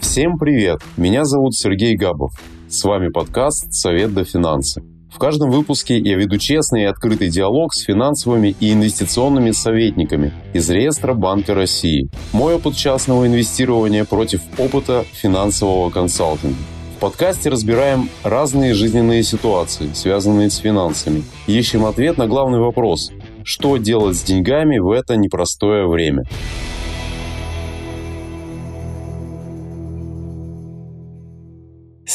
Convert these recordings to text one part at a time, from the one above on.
Всем привет! Меня зовут Сергей Габов. С вами подкаст «Совет до финансы». В каждом выпуске я веду честный и открытый диалог с финансовыми и инвестиционными советниками из реестра Банка России. Мой опыт частного инвестирования против опыта финансового консалтинга. В подкасте разбираем разные жизненные ситуации, связанные с финансами. Ищем ответ на главный вопрос – что делать с деньгами в это непростое время?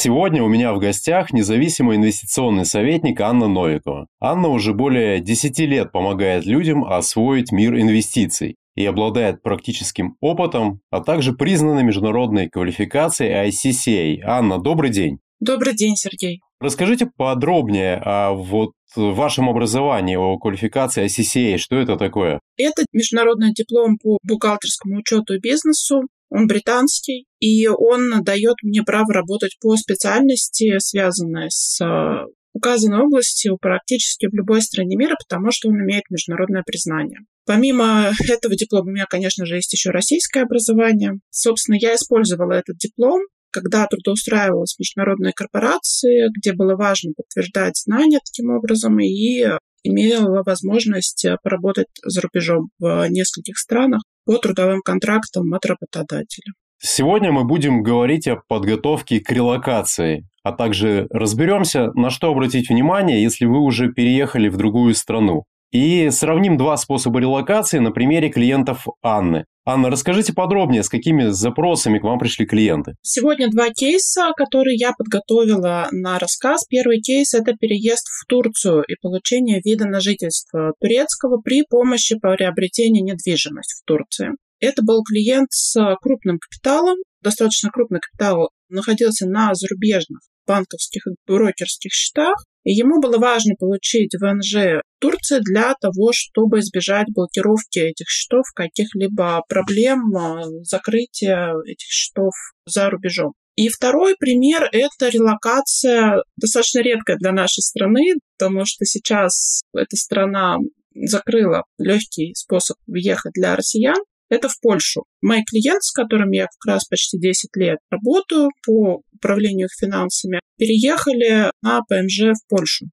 Сегодня у меня в гостях независимый инвестиционный советник Анна Новикова. Анна уже более 10 лет помогает людям освоить мир инвестиций и обладает практическим опытом, а также признанной международной квалификацией ICCA. Анна, добрый день. Добрый день, Сергей. Расскажите подробнее о вот вашем образовании, о квалификации ICCA. Что это такое? Это международный диплом по бухгалтерскому учету и бизнесу. Он британский, и он дает мне право работать по специальности, связанной с э, указанной областью практически в любой стране мира, потому что он имеет международное признание. Помимо этого диплома у меня, конечно же, есть еще российское образование. Собственно, я использовала этот диплом когда трудоустраивалась в международные корпорации, где было важно подтверждать знания таким образом, и имела возможность поработать за рубежом в нескольких странах по трудовым контрактам от работодателя. Сегодня мы будем говорить о подготовке к релокации, а также разберемся, на что обратить внимание, если вы уже переехали в другую страну. И сравним два способа релокации на примере клиентов Анны. Анна, расскажите подробнее, с какими запросами к вам пришли клиенты? Сегодня два кейса, которые я подготовила на рассказ. Первый кейс – это переезд в Турцию и получение вида на жительство турецкого при помощи по приобретения недвижимости в Турции. Это был клиент с крупным капиталом, достаточно крупный капитал находился на зарубежных банковских и брокерских счетах, и ему было важно получить ВНЖ Турции для того, чтобы избежать блокировки этих счетов, каких-либо проблем а, закрытия этих счетов за рубежом. И второй пример – это релокация, достаточно редкая для нашей страны, потому что сейчас эта страна закрыла легкий способ въехать для россиян это в Польшу. Мои клиенты, с которыми я как раз почти 10 лет работаю по управлению их финансами, переехали на ПМЖ в Польшу.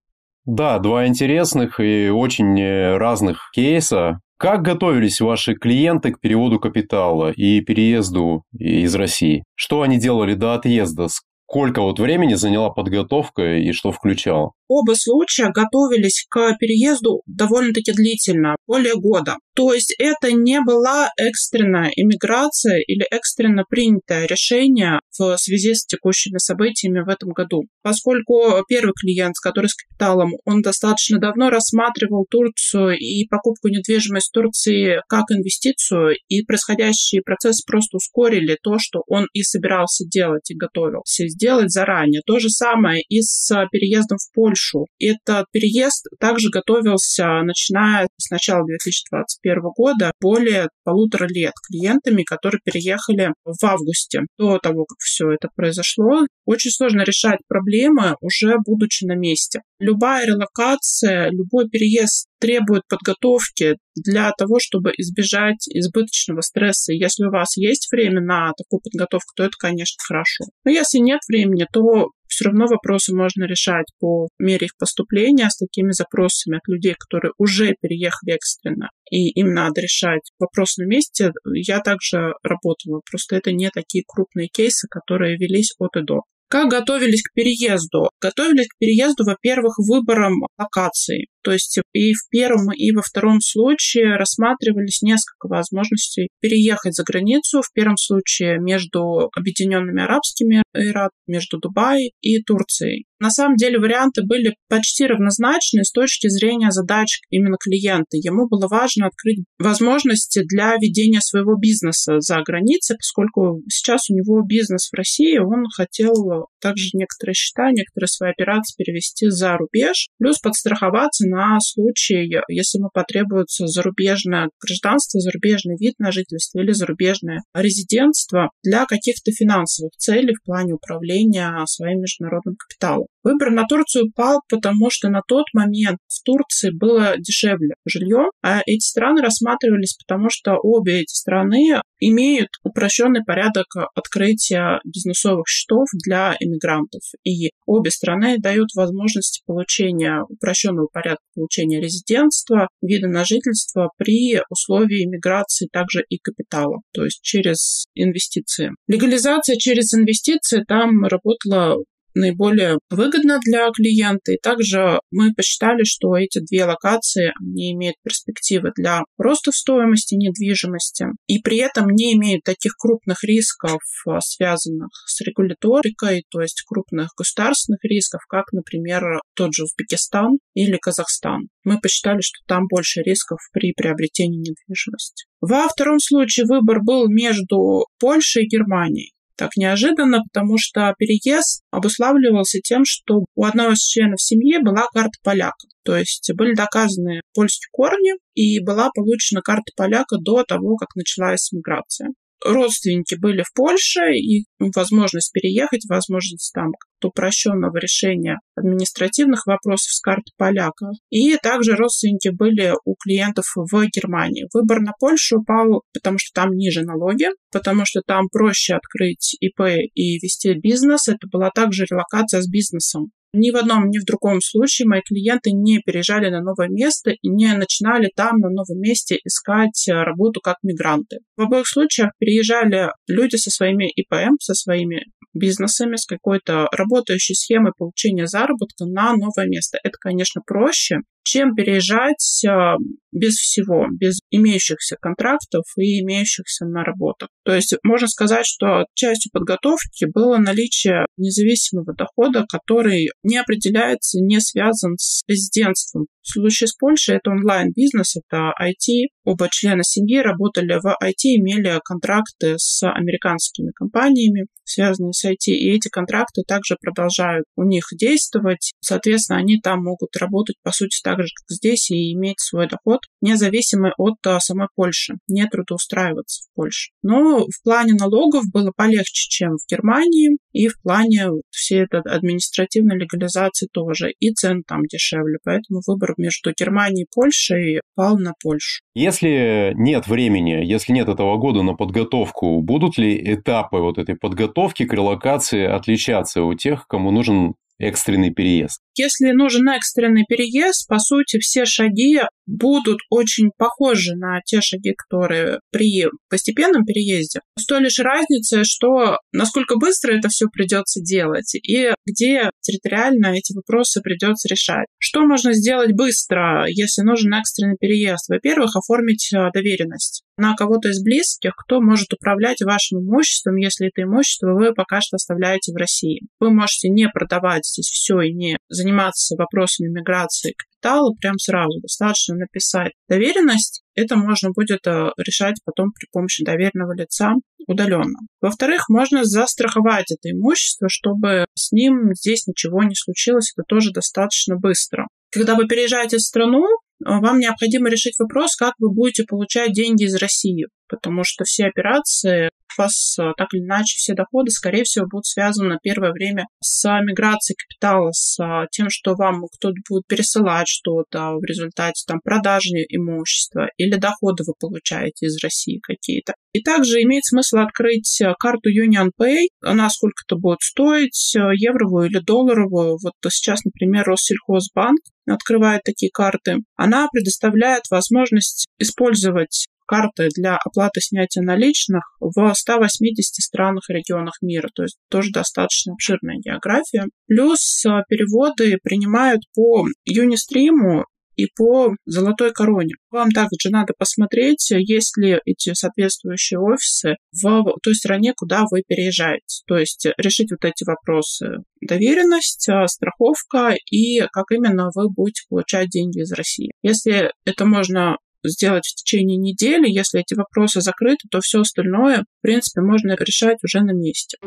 Да, два интересных и очень э, разных кейса. Как готовились ваши клиенты к переводу капитала и переезду из России? Что они делали до отъезда? Сколько вот времени заняла подготовка и что включал? Оба случая готовились к переезду довольно-таки длительно, более года. То есть это не была экстренная иммиграция или экстренно принятое решение в связи с текущими событиями в этом году. Поскольку первый клиент, который с капиталом, он достаточно давно рассматривал Турцию и покупку недвижимости Турции как инвестицию, и происходящие процессы просто ускорили то, что он и собирался делать и готовился сделать заранее. То же самое и с переездом в Польшу Польшу. Этот переезд также готовился, начиная с начала 2021 года, более полутора лет клиентами, которые переехали в августе, до того, как все это произошло. Очень сложно решать проблемы, уже будучи на месте. Любая релокация, любой переезд требует подготовки для того, чтобы избежать избыточного стресса. Если у вас есть время на такую подготовку, то это, конечно, хорошо. Но если нет времени, то все равно вопросы можно решать по мере их поступления с такими запросами от людей, которые уже переехали экстренно, и им надо решать вопрос на месте. Я также работала, просто это не такие крупные кейсы, которые велись от и до. Как готовились к переезду? Готовились к переезду, во-первых, выбором локации. То есть и в первом, и во втором случае рассматривались несколько возможностей переехать за границу. В первом случае между Объединенными Арабскими Эмиратами, между Дубай и Турцией. На самом деле варианты были почти равнозначны с точки зрения задач именно клиента. Ему было важно открыть возможности для ведения своего бизнеса за границей, поскольку сейчас у него бизнес в России, он хотел также некоторые счета, некоторые свои операции перевести за рубеж, плюс подстраховаться на случай, если ему потребуется зарубежное гражданство, зарубежный вид на жительство или зарубежное резидентство для каких-то финансовых целей в плане управления своим международным капиталом. Выбор на Турцию пал, потому что на тот момент в Турции было дешевле жилье, а эти страны рассматривались, потому что обе эти страны имеют упрощенный порядок открытия бизнесовых счетов для иммигрантов. И обе страны дают возможность получения упрощенного порядка получения резидентства, вида на жительство при условии иммиграции также и капитала, то есть через инвестиции. Легализация через инвестиции там работала наиболее выгодно для клиента. И также мы посчитали, что эти две локации не имеют перспективы для роста стоимости недвижимости и при этом не имеют таких крупных рисков, а, связанных с регуляторикой, то есть крупных государственных рисков, как, например, тот же Узбекистан или Казахстан. Мы посчитали, что там больше рисков при приобретении недвижимости. Во втором случае выбор был между Польшей и Германией так неожиданно, потому что переезд обуславливался тем, что у одного из членов семьи была карта поляка. То есть были доказаны польские корни, и была получена карта поляка до того, как началась миграция родственники были в Польше, и возможность переехать, возможность там упрощенного решения административных вопросов с карты поляка. И также родственники были у клиентов в Германии. Выбор на Польшу упал, потому что там ниже налоги, потому что там проще открыть ИП и вести бизнес. Это была также релокация с бизнесом. Ни в одном, ни в другом случае мои клиенты не переезжали на новое место и не начинали там на новом месте искать э, работу как мигранты. В обоих случаях переезжали люди со своими ИПМ, со своими бизнесами, с какой-то работающей схемой получения заработка на новое место. Это, конечно, проще, чем переезжать э, без всего, без имеющихся контрактов и имеющихся наработок. То есть можно сказать, что частью подготовки было наличие независимого дохода, который не определяется, не связан с резидентством. В случае с Польшей это онлайн-бизнес, это IT. Оба члена семьи работали в IT, имели контракты с американскими компаниями, связанные с IT, и эти контракты также продолжают у них действовать. Соответственно, они там могут работать, по сути, так же, как здесь, и иметь свой доход, независимый от а, самой Польши, не трудоустраиваться в Польше. Но в плане налогов было полегче, чем в Германии, и в плане всей этой административной легализации тоже, и цен там дешевле, поэтому выбор между Германией и Польшей пал на Польшу. Если нет времени, если нет этого года на подготовку, будут ли этапы вот этой подготовки к релокации отличаться у тех, кому нужен экстренный переезд? Если нужен экстренный переезд, по сути, все шаги будут очень похожи на те шаги, которые при постепенном переезде. С той лишь разницей, что насколько быстро это все придется делать и где территориально эти вопросы придется решать. Что можно сделать быстро, если нужен экстренный переезд? Во-первых, оформить э, доверенность на кого-то из близких, кто может управлять вашим имуществом, если это имущество вы пока что оставляете в России. Вы можете не продавать здесь все и не заниматься вопросами миграции капитала прям сразу. Достаточно написать доверенность. Это можно будет э, решать потом при помощи доверенного лица удаленно. Во-вторых, можно застраховать это имущество, чтобы с ним здесь ничего не случилось. Это тоже достаточно быстро. Когда вы переезжаете в страну, вам необходимо решить вопрос, как вы будете получать деньги из России, потому что все операции, вас а, так или иначе все доходы, скорее всего, будут связаны первое время с миграцией капитала, с а, тем, что вам кто-то будет пересылать что-то в результате там, продажи имущества или доходы вы получаете из России какие-то. И также имеет смысл открыть карту Union Pay. Она сколько-то будет стоить, евровую или долларовую. Вот сейчас, например, Россельхозбанк открывает такие карты, она предоставляет возможность использовать карты для оплаты снятия наличных в 180 странах и регионах мира, то есть тоже достаточно обширная география. Плюс э, переводы принимают по Юнистриму и по золотой короне. Вам также надо посмотреть, есть ли эти соответствующие офисы в той стране, куда вы переезжаете. То есть решить вот эти вопросы. Доверенность, а, страховка и как именно вы будете получать деньги из России. Если это можно сделать в течение недели. Если эти вопросы закрыты, то все остальное, в принципе, можно решать уже на месте.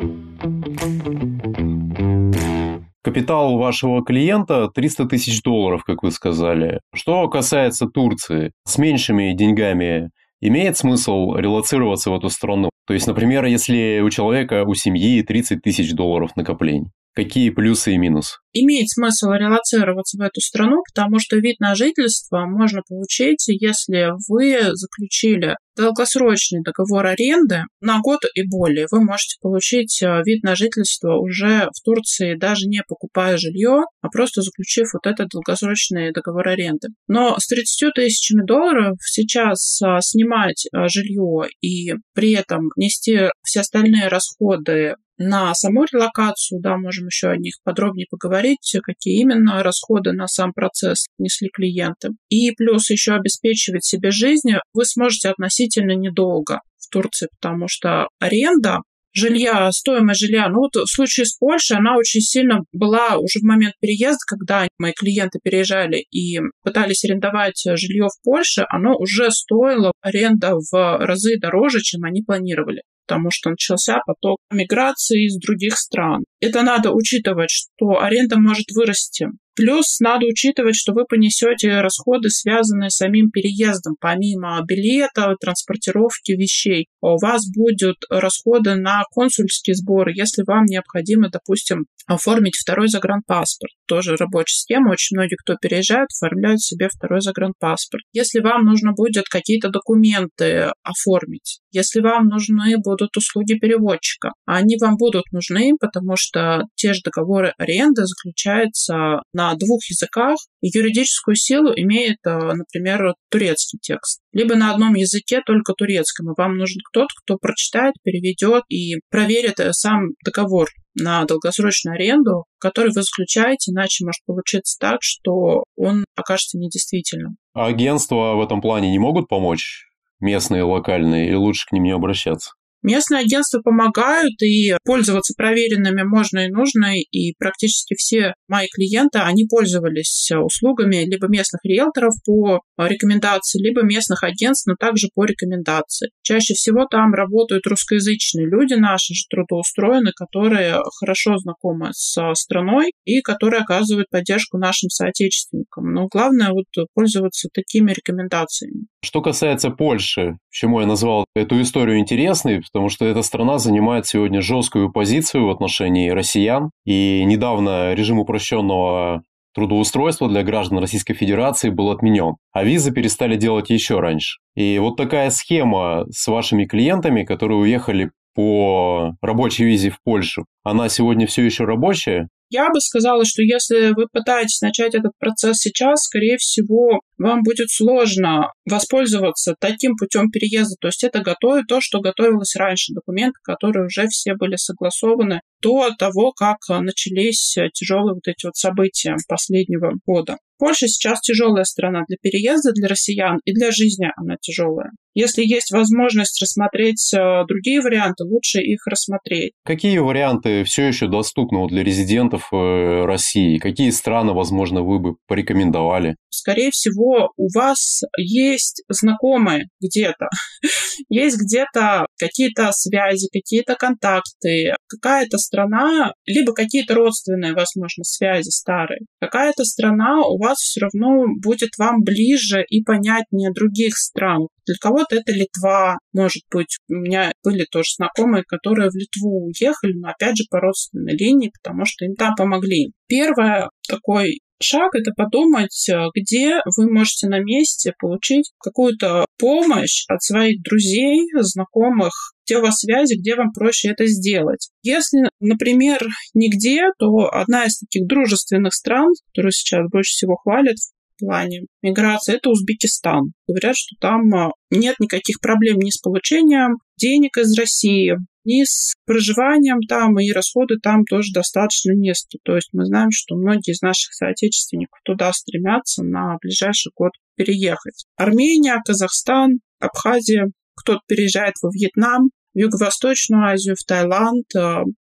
Капитал вашего клиента 300 тысяч долларов, как вы сказали. Что касается Турции, с меньшими деньгами имеет смысл релацироваться в эту страну? То есть, например, если у человека, у семьи 30 тысяч долларов накоплений. Какие плюсы и минусы? Имеет смысл релацироваться в эту страну, потому что вид на жительство можно получить, если вы заключили долгосрочный договор аренды на год и более. Вы можете получить э, вид на жительство уже в Турции, даже не покупая жилье, а просто заключив вот этот долгосрочный договор аренды. Но с 30 тысячами долларов сейчас э, снимать э, жилье и при этом нести все остальные расходы на саму релокацию, да, можем еще о них подробнее поговорить, какие именно расходы на сам процесс несли клиенты. И плюс еще обеспечивать себе жизнь вы сможете относительно недолго в Турции, потому что аренда жилья, стоимость жилья, ну вот в случае с Польшей она очень сильно была уже в момент переезда, когда мои клиенты переезжали и пытались арендовать жилье в Польше, оно уже стоило аренда в разы дороже, чем они планировали потому что начался поток миграции из других стран. Это надо учитывать, что аренда может вырасти. Плюс надо учитывать, что вы понесете расходы, связанные с самим переездом, помимо билета, транспортировки вещей. У вас будут расходы на консульские сборы, если вам необходимо, допустим, оформить второй загранпаспорт. Тоже рабочая схема. Очень многие, кто переезжает, оформляют себе второй загранпаспорт. Если вам нужно будет какие-то документы оформить, если вам нужны будут услуги переводчика, они вам будут нужны, потому что те же договоры аренды заключаются на двух языках, и юридическую силу имеет, э, например, турецкий текст. Либо на одном языке, только турецком, и вам нужен кто-то, кто прочитает, переведет и проверит э, сам договор на долгосрочную аренду, который вы заключаете, иначе может получиться так, что он окажется недействительным. А агентства в этом плане не могут помочь? Местные, локальные, или лучше к ним не обращаться? Местные агентства помогают, и пользоваться проверенными можно и нужно, и практически все мои клиенты, они пользовались услугами либо местных риэлторов по рекомендации, либо местных агентств, но также по рекомендации. Чаще всего там работают русскоязычные люди наши трудоустроены, которые хорошо знакомы с страной и которые оказывают поддержку нашим соотечественникам. Но главное вот пользоваться такими рекомендациями. Что касается Польши, почему я назвал эту историю интересной, потому что эта страна занимает сегодня жесткую позицию в отношении россиян. И недавно режим упрощенного трудоустройства для граждан Российской Федерации был отменен, а визы перестали делать еще раньше. И вот такая схема с вашими клиентами, которые уехали по рабочей визе в Польшу, она сегодня все еще рабочая? Я бы сказала, что если вы пытаетесь начать этот процесс сейчас, скорее всего, вам будет сложно воспользоваться таким путем переезда. То есть это готовит то, что готовилось раньше, документы, которые уже все были согласованы до того, как начались тяжелые вот эти вот события последнего года. Польша сейчас тяжелая страна для переезда, для россиян и для жизни она тяжелая. Если есть возможность рассмотреть э, другие варианты, лучше их рассмотреть. Какие варианты все еще доступны для резидентов э, России? Какие страны, возможно, вы бы порекомендовали? Скорее всего, у вас есть знакомые где-то, есть где-то какие-то связи, какие-то контакты, какая-то страна, либо какие-то родственные, возможно, связи старые. Какая-то страна у вас все равно будет вам ближе и понятнее других стран. Для кого-то это Литва, может быть. У меня были тоже знакомые, которые в Литву уехали, но опять же по родственной линии, потому что им там помогли. Первое такой шаг — это подумать, э, где вы можете на месте получить какую-то помощь от своих друзей, знакомых, где у вас связи, где вам проще это сделать. Если, например, нигде, то одна из таких дружественных стран, которую сейчас больше всего хвалят в плане миграции, это Узбекистан. Говорят, что там э, нет никаких проблем ни с получением денег из России, ни с проживанием там, и расходы там тоже достаточно низкие. То есть мы знаем, что многие из наших соотечественников туда стремятся на ближайший год переехать. Армения, Казахстан, Абхазия, кто-то переезжает во Вьетнам, в Юго-Восточную Азию, в Таиланд.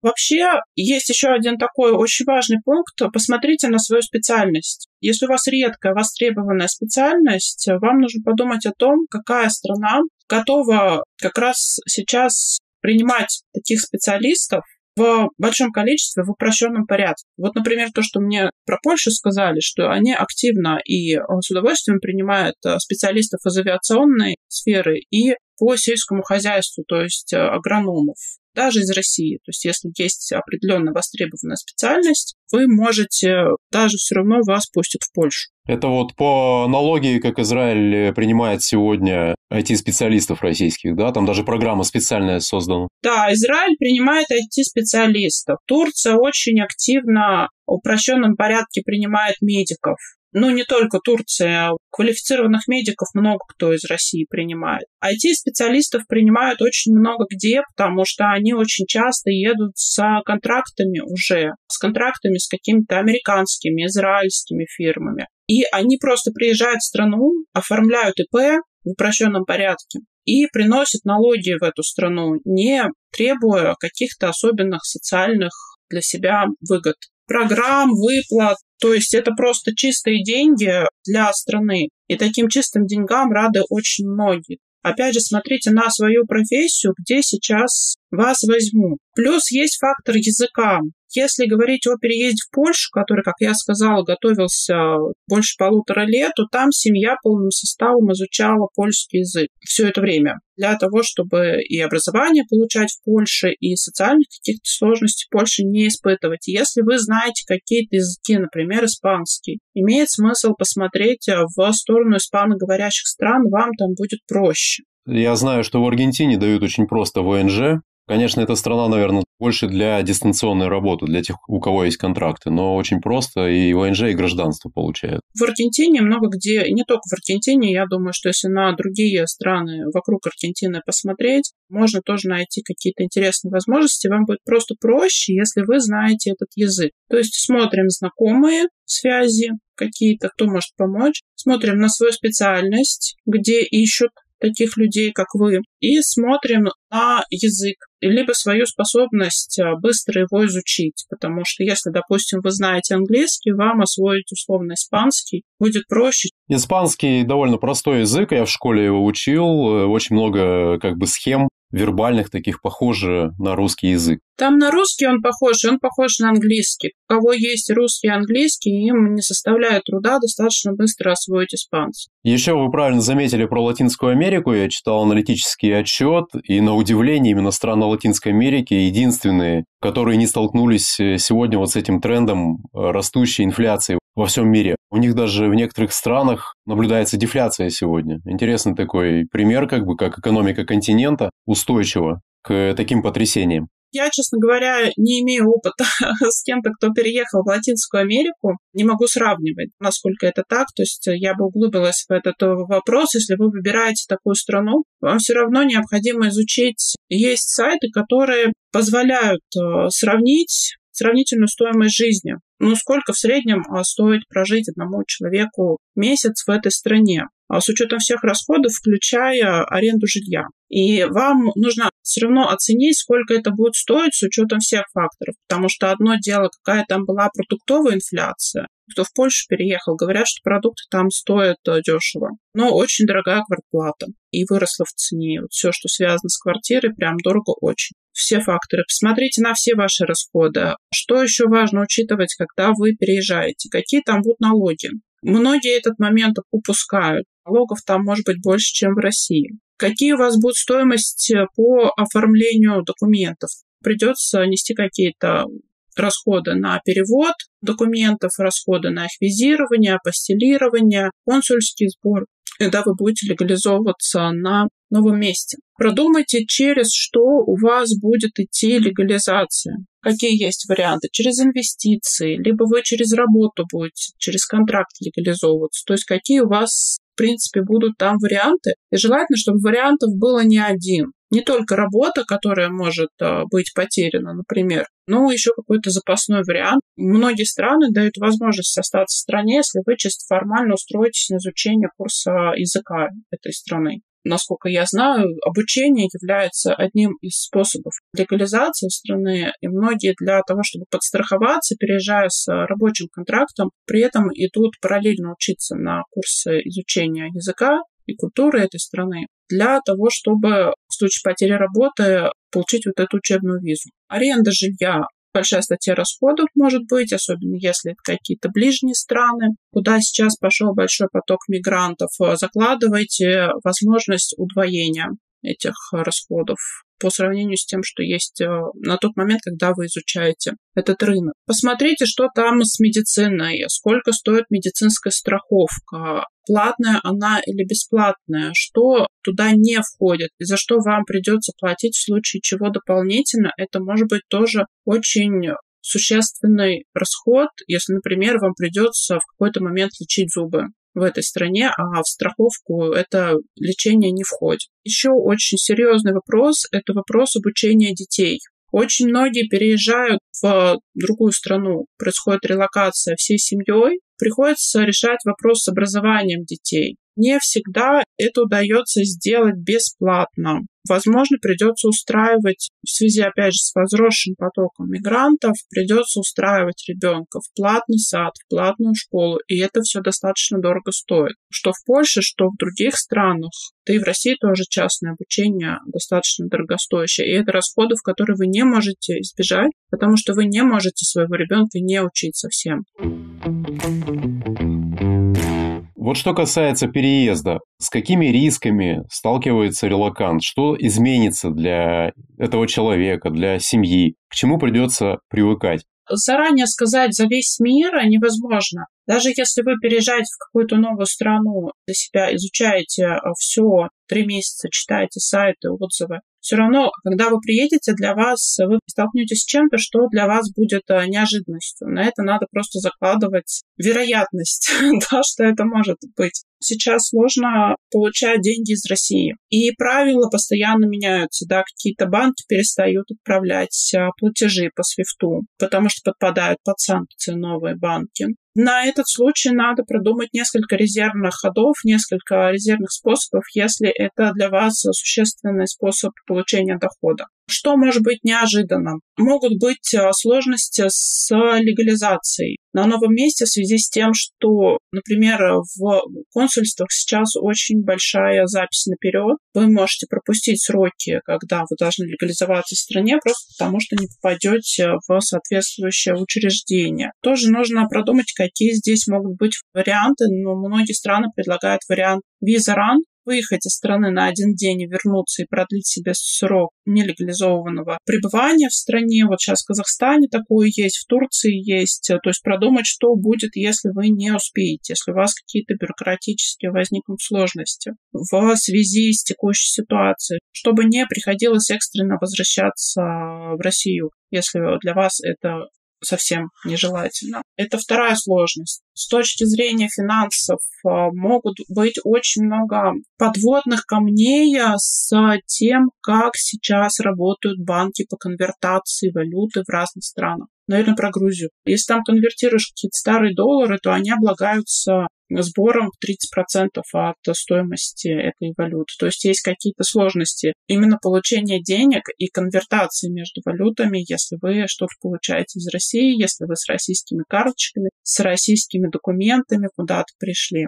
Вообще, есть еще один такой очень важный пункт. Посмотрите на свою специальность. Если у вас редкая востребованная специальность, вам нужно подумать о том, какая страна готова как раз сейчас принимать таких специалистов в большом количестве в упрощенном порядке. Вот, например, то, что мне про Польшу сказали, что они активно и э, с удовольствием принимают э, специалистов из авиационной сферы и по сельскому хозяйству, то есть э, агрономов. даже из России. То есть если есть определенно востребованная специальность, вы можете, даже все равно вас пустят в Польшу. Это вот по аналогии, как Израиль принимает сегодня IT-специалистов российских, да? Там даже программа специальная создана. Да, Израиль принимает IT-специалистов. Турция очень активно в упрощенном порядке принимает медиков. Ну, не только Турция, квалифицированных медиков много кто из России принимает. IT-специалистов принимают очень много где, потому что они очень часто едут с контрактами уже, с контрактами с какими-то американскими, израильскими фирмами. И они просто приезжают в страну, оформляют ИП в упрощенном порядке и приносят налоги в эту страну, не требуя каких-то особенных социальных для себя выгод программ, выплат. То есть это просто чистые деньги для страны. И таким чистым деньгам рады очень многие. Опять же, смотрите на свою профессию, где сейчас вас возьмут. Плюс есть фактор языка. Если говорить о переезде в Польшу, который, как я сказала, готовился больше полутора лет, то там семья полным составом изучала польский язык все это время для того, чтобы и образование получать в Польше, и социальных каких-то сложностей в Польше не испытывать. Если вы знаете какие-то языки, например, испанский, имеет смысл посмотреть в сторону испаноговорящих стран, вам там будет проще. Я знаю, что в Аргентине дают очень просто ВНЖ, Конечно, эта страна, наверное, больше для дистанционной работы, для тех, у кого есть контракты, но очень просто и ВНЖ, и гражданство получают. В Аргентине много где, не только в Аргентине, я думаю, что если на другие страны вокруг Аргентины посмотреть, можно тоже найти какие-то интересные возможности. Вам будет просто проще, если вы знаете этот язык. То есть смотрим знакомые связи какие-то, кто может помочь. Смотрим на свою специальность, где ищут таких людей, как вы, и смотрим на язык, либо свою способность а, быстро его изучить, потому что если, допустим, вы знаете английский, вам освоить условно испанский будет проще. Испанский довольно простой язык, я в школе его учил, э, очень много как бы схем вербальных таких похоже на русский язык. Там на русский он похож, он похож на английский. У кого есть русский и английский, им не составляет труда достаточно быстро освоить испанский. Еще вы правильно заметили про Латинскую Америку. Я читал аналитический отчет, и на удивление именно страны Латинской Америки единственные, которые не столкнулись э, сегодня вот с этим трендом э, растущей инфляции во всем мире. У них даже в некоторых странах наблюдается дефляция сегодня. Интересный такой пример, как бы, как экономика континента устойчива к таким потрясениям. Я, честно говоря, не имею опыта с кем-то, кто переехал в Латинскую Америку. Не могу сравнивать, насколько это так. То есть я бы углубилась в этот вопрос. Если вы выбираете такую страну, вам все равно необходимо изучить. Есть сайты, которые позволяют э, сравнить сравнительную стоимость жизни. Ну, сколько в среднем а, стоит прожить одному человеку месяц в этой стране? А, с учетом всех расходов, включая аренду жилья. И вам нужно все равно оценить, сколько это будет стоить с учетом всех факторов. Потому что одно дело, какая там была продуктовая инфляция. Кто в Польшу переехал, говорят, что продукты там стоят э, дешево. Но очень дорогая квартплата. И выросла в цене. Вот все, что связано с квартирой, прям дорого очень все факторы, посмотрите на все ваши расходы. Что еще важно учитывать, когда вы переезжаете? Какие там будут налоги? Многие этот момент упускают. Налогов там может быть больше, чем в России. Какие у вас будут стоимости по оформлению документов? Придется нести какие-то расходы на перевод документов, расходы на их визирование, апостилирование, консульский сбор когда вы будете легализовываться на новом месте. Продумайте, через что у вас будет идти легализация. Какие есть варианты? Через инвестиции, либо вы через работу будете, через контракт легализовываться. То есть какие у вас, в принципе, будут там варианты. И желательно, чтобы вариантов было не один не только работа, которая может а, быть потеряна, например, но еще какой-то запасной вариант. Многие страны дают возможность остаться в стране, если вы чисто формально устроитесь на изучение курса языка этой страны. Насколько я знаю, обучение является одним из способов легализации страны, и многие для того, чтобы подстраховаться, переезжая с рабочим контрактом, при этом идут параллельно учиться на курсы изучения языка и культуры этой страны для того, чтобы в случае потери работы получить вот эту учебную визу. Аренда жилья большая статья расходов может быть, особенно если это какие-то ближние страны, куда сейчас пошел большой поток мигрантов. Закладывайте возможность удвоения этих расходов по сравнению с тем, что есть э, на тот момент, когда вы изучаете этот рынок. Посмотрите, что там с медициной, сколько стоит медицинская страховка, платная она или бесплатная, что туда не входит и за что вам придется платить в случае чего дополнительно. Это может быть тоже очень существенный расход, если, например, вам придется в какой-то момент лечить зубы в этой стране, а в страховку это лечение не входит. Еще очень серьезный вопрос – это вопрос обучения детей. Очень многие переезжают в другую страну, происходит релокация всей семьей, приходится решать вопрос с образованием детей. Не всегда это удается сделать бесплатно. Возможно, придется устраивать, в связи, опять же, с возросшим потоком мигрантов, придется устраивать ребенка в платный сад, в платную школу, и это все достаточно дорого стоит. Что в Польше, что в других странах, да и в России тоже частное обучение достаточно дорогостоящее, и это расходы, в которые вы не можете избежать, потому что вы не можете своего ребенка не учить совсем. Вот что касается переезда, с какими рисками сталкивается релакант? Что изменится для этого человека, для семьи? К чему придется привыкать? Заранее сказать за весь мир невозможно. Даже если вы переезжаете в какую-то новую страну, для себя изучаете э, все, три месяца читаете сайты, отзывы, все равно, когда вы приедете, для вас вы столкнетесь с чем-то, что для вас будет э, неожиданностью. На это надо просто закладывать вероятность, да, что это может быть. Сейчас сложно получать деньги из России. И правила постоянно меняются. Да, какие-то банки перестают отправлять э, платежи по свифту, потому что подпадают под санкции новые банки. На этот случай надо продумать несколько резервных ходов, несколько резервных способов, если это для вас существенный способ получения дохода. Что может быть неожиданным? Могут быть э, сложности с легализацией на новом месте в связи с тем, что, например, в консульствах сейчас очень большая запись наперед. Вы можете пропустить сроки, когда вы должны легализоваться в стране, просто потому что не попадете в соответствующее учреждение. Тоже нужно продумать, какие здесь могут быть варианты, но многие страны предлагают вариант виза ран, выехать из страны на один день и вернуться и продлить себе срок нелегализованного пребывания в стране. Вот сейчас в Казахстане такое есть, в Турции есть. То есть продумать, что будет, если вы не успеете, если у вас какие-то бюрократические возникнут сложности в связи с текущей ситуацией, чтобы не приходилось экстренно возвращаться в Россию, если для вас это совсем нежелательно. Это вторая сложность. С точки зрения финансов а, могут быть очень много подводных камней а, с тем, как сейчас работают банки по конвертации валюты в разных странах. Наверное, про Грузию. Если там конвертируешь какие-то старые доллары, то они облагаются сбором 30% от стоимости этой валюты. То есть есть какие-то сложности именно получения денег и конвертации между валютами, если вы что-то получаете из России, если вы с российскими карточками, с российскими документами куда-то пришли.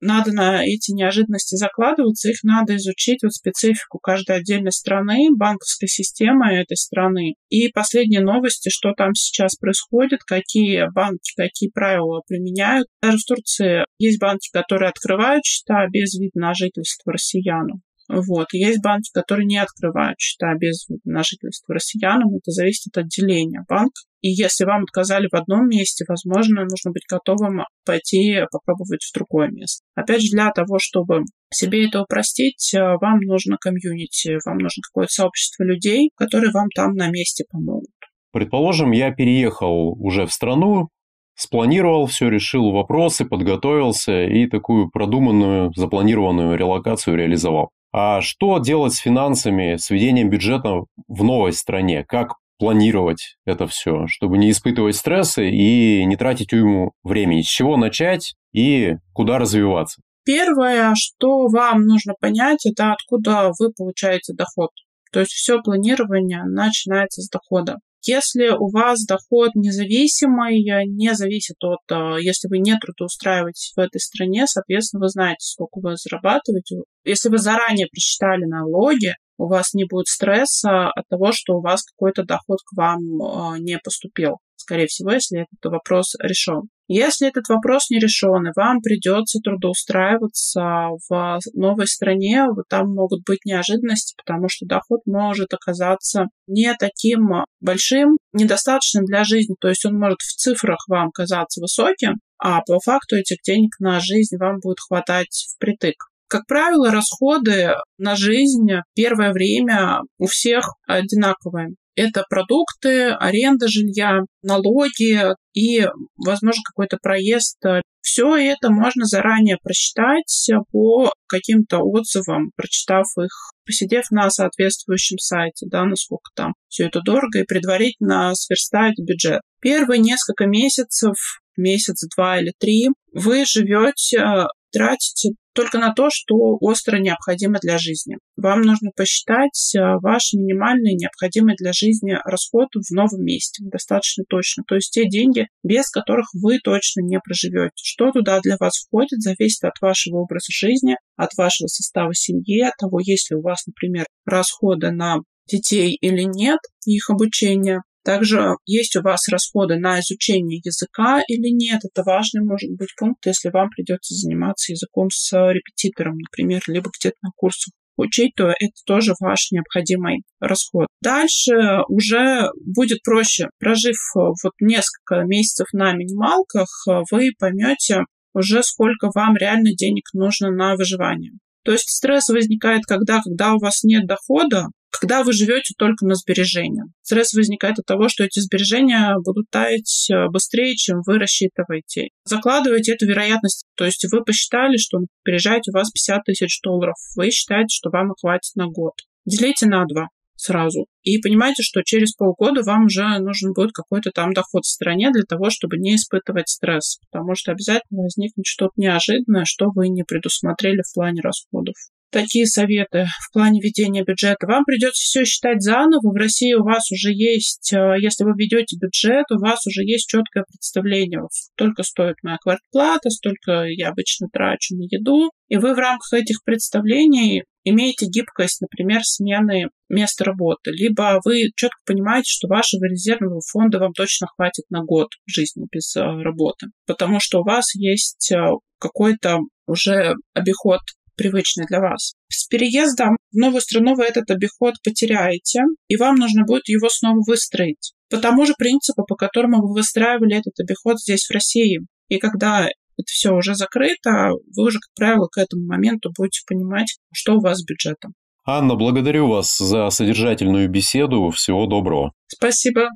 Надо на эти неожиданности закладываться, их надо изучить, вот специфику каждой отдельной страны, банковской системы этой страны. И последние новости, что там сейчас происходит, какие банки, какие правила применяют. Даже в Турции есть банки, которые открывают счета без вида на жительство россиянам. Вот. есть банки, которые не открывают счета без на жительство россиянам. Это зависит от отделения банка. И если вам отказали в одном месте, возможно, нужно быть готовым пойти попробовать в другое место. Опять же, для того, чтобы себе это упростить, э, вам нужно комьюнити, вам нужно какое-то сообщество людей, которые вам там на месте помогут. Предположим, я переехал уже в страну, спланировал все, решил вопросы, подготовился и такую продуманную, запланированную релокацию реализовал. А что делать с финансами, с ведением бюджета в новой стране? Как планировать это все, чтобы не испытывать стрессы и не тратить уйму времени. С чего начать и куда развиваться? Первое, что вам нужно понять, это откуда вы получаете доход. То есть все планирование начинается с дохода. Если у вас доход независимый, не зависит от, э, если вы не трудоустраиваетесь в этой стране, соответственно, вы знаете, сколько вы зарабатываете. Если вы заранее просчитали налоги, у вас не будет стресса от того, что у вас какой-то доход к вам э, не поступил. Скорее всего, если этот вопрос решен. Если этот вопрос не решен, и вам придется трудоустраиваться в новой стране, там могут быть неожиданности, потому что доход может оказаться не таким большим, недостаточным для жизни. То есть он может в цифрах вам казаться высоким, а по факту этих денег на жизнь вам будет хватать впритык. Как правило, расходы на жизнь первое время у всех одинаковые. Это продукты, аренда жилья, налоги и, возможно, какой-то проезд. Все это можно заранее просчитать по каким-то отзывам, прочитав их, посидев на соответствующем сайте, да, насколько там все это дорого, и предварительно сверстать бюджет. Первые несколько месяцев, месяц, два или три, вы живете тратите только на то, что остро необходимо для жизни. Вам нужно посчитать э, ваш минимальный необходимый для жизни расход в новом месте достаточно точно. То есть те деньги, без которых вы точно не проживете. Что туда для вас входит, зависит от вашего образа жизни, от вашего состава семьи, от того, есть ли у вас, например, расходы на детей или нет, их обучение, также есть у вас расходы на изучение языка или нет. Это важный может быть пункт, если вам придется заниматься языком с репетитором, например, либо где-то на курсах учить, то это тоже ваш необходимый расход. Дальше уже будет проще. Прожив вот несколько месяцев на минималках, вы поймете уже сколько вам реально денег нужно на выживание. То есть стресс возникает когда, когда у вас нет дохода, когда вы живете только на сбережения. Стресс возникает от того, что эти сбережения будут таять э, быстрее, чем вы рассчитываете. Закладываете эту вероятность. То есть вы посчитали, что переезжаете у вас 50 тысяч долларов. Вы считаете, что вам хватит на год. Делите на два сразу. И понимаете, что через полгода вам уже нужен будет какой-то там доход в стране для того, чтобы не испытывать стресс, потому что обязательно возникнет что-то неожиданное, что вы не предусмотрели в плане расходов такие советы в плане ведения бюджета. Вам придется все считать заново. В России у вас уже есть, э, если вы ведете бюджет, у вас уже есть четкое представление. Столько стоит моя квартплата, столько я обычно трачу на еду. И вы в рамках этих представлений имеете гибкость, например, смены места работы, либо вы четко понимаете, что вашего резервного фонда вам точно хватит на год жизни без э, работы, потому что у вас есть э, какой-то уже обиход привычный для вас. С переездом в новую страну вы этот обиход потеряете, и вам нужно будет его снова выстроить. По тому же принципу, по которому вы выстраивали этот обиход здесь, в России. И когда это все уже закрыто, вы уже, как правило, к этому моменту будете понимать, что у вас с бюджетом. Анна, благодарю вас за содержательную беседу. Всего доброго. Спасибо.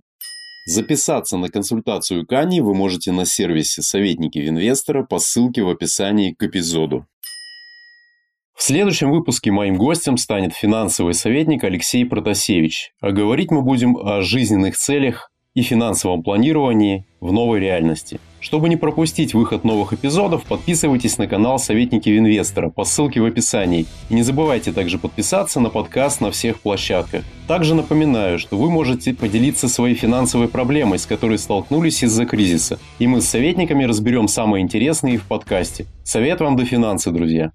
Записаться на консультацию к Анне вы можете на сервисе «Советники Инвестора» по ссылке в описании к эпизоду. В следующем выпуске моим гостем станет финансовый советник Алексей Протасевич, а говорить мы будем о жизненных целях и финансовом планировании в новой реальности. Чтобы не пропустить выход новых эпизодов, подписывайтесь на канал «Советники инвестора» по ссылке в описании. И не забывайте также подписаться на подкаст на всех площадках. Также напоминаю, что вы можете поделиться своей финансовой проблемой, с которой столкнулись из-за кризиса. И мы с советниками разберем самые интересные в подкасте. Совет вам до финансы, друзья!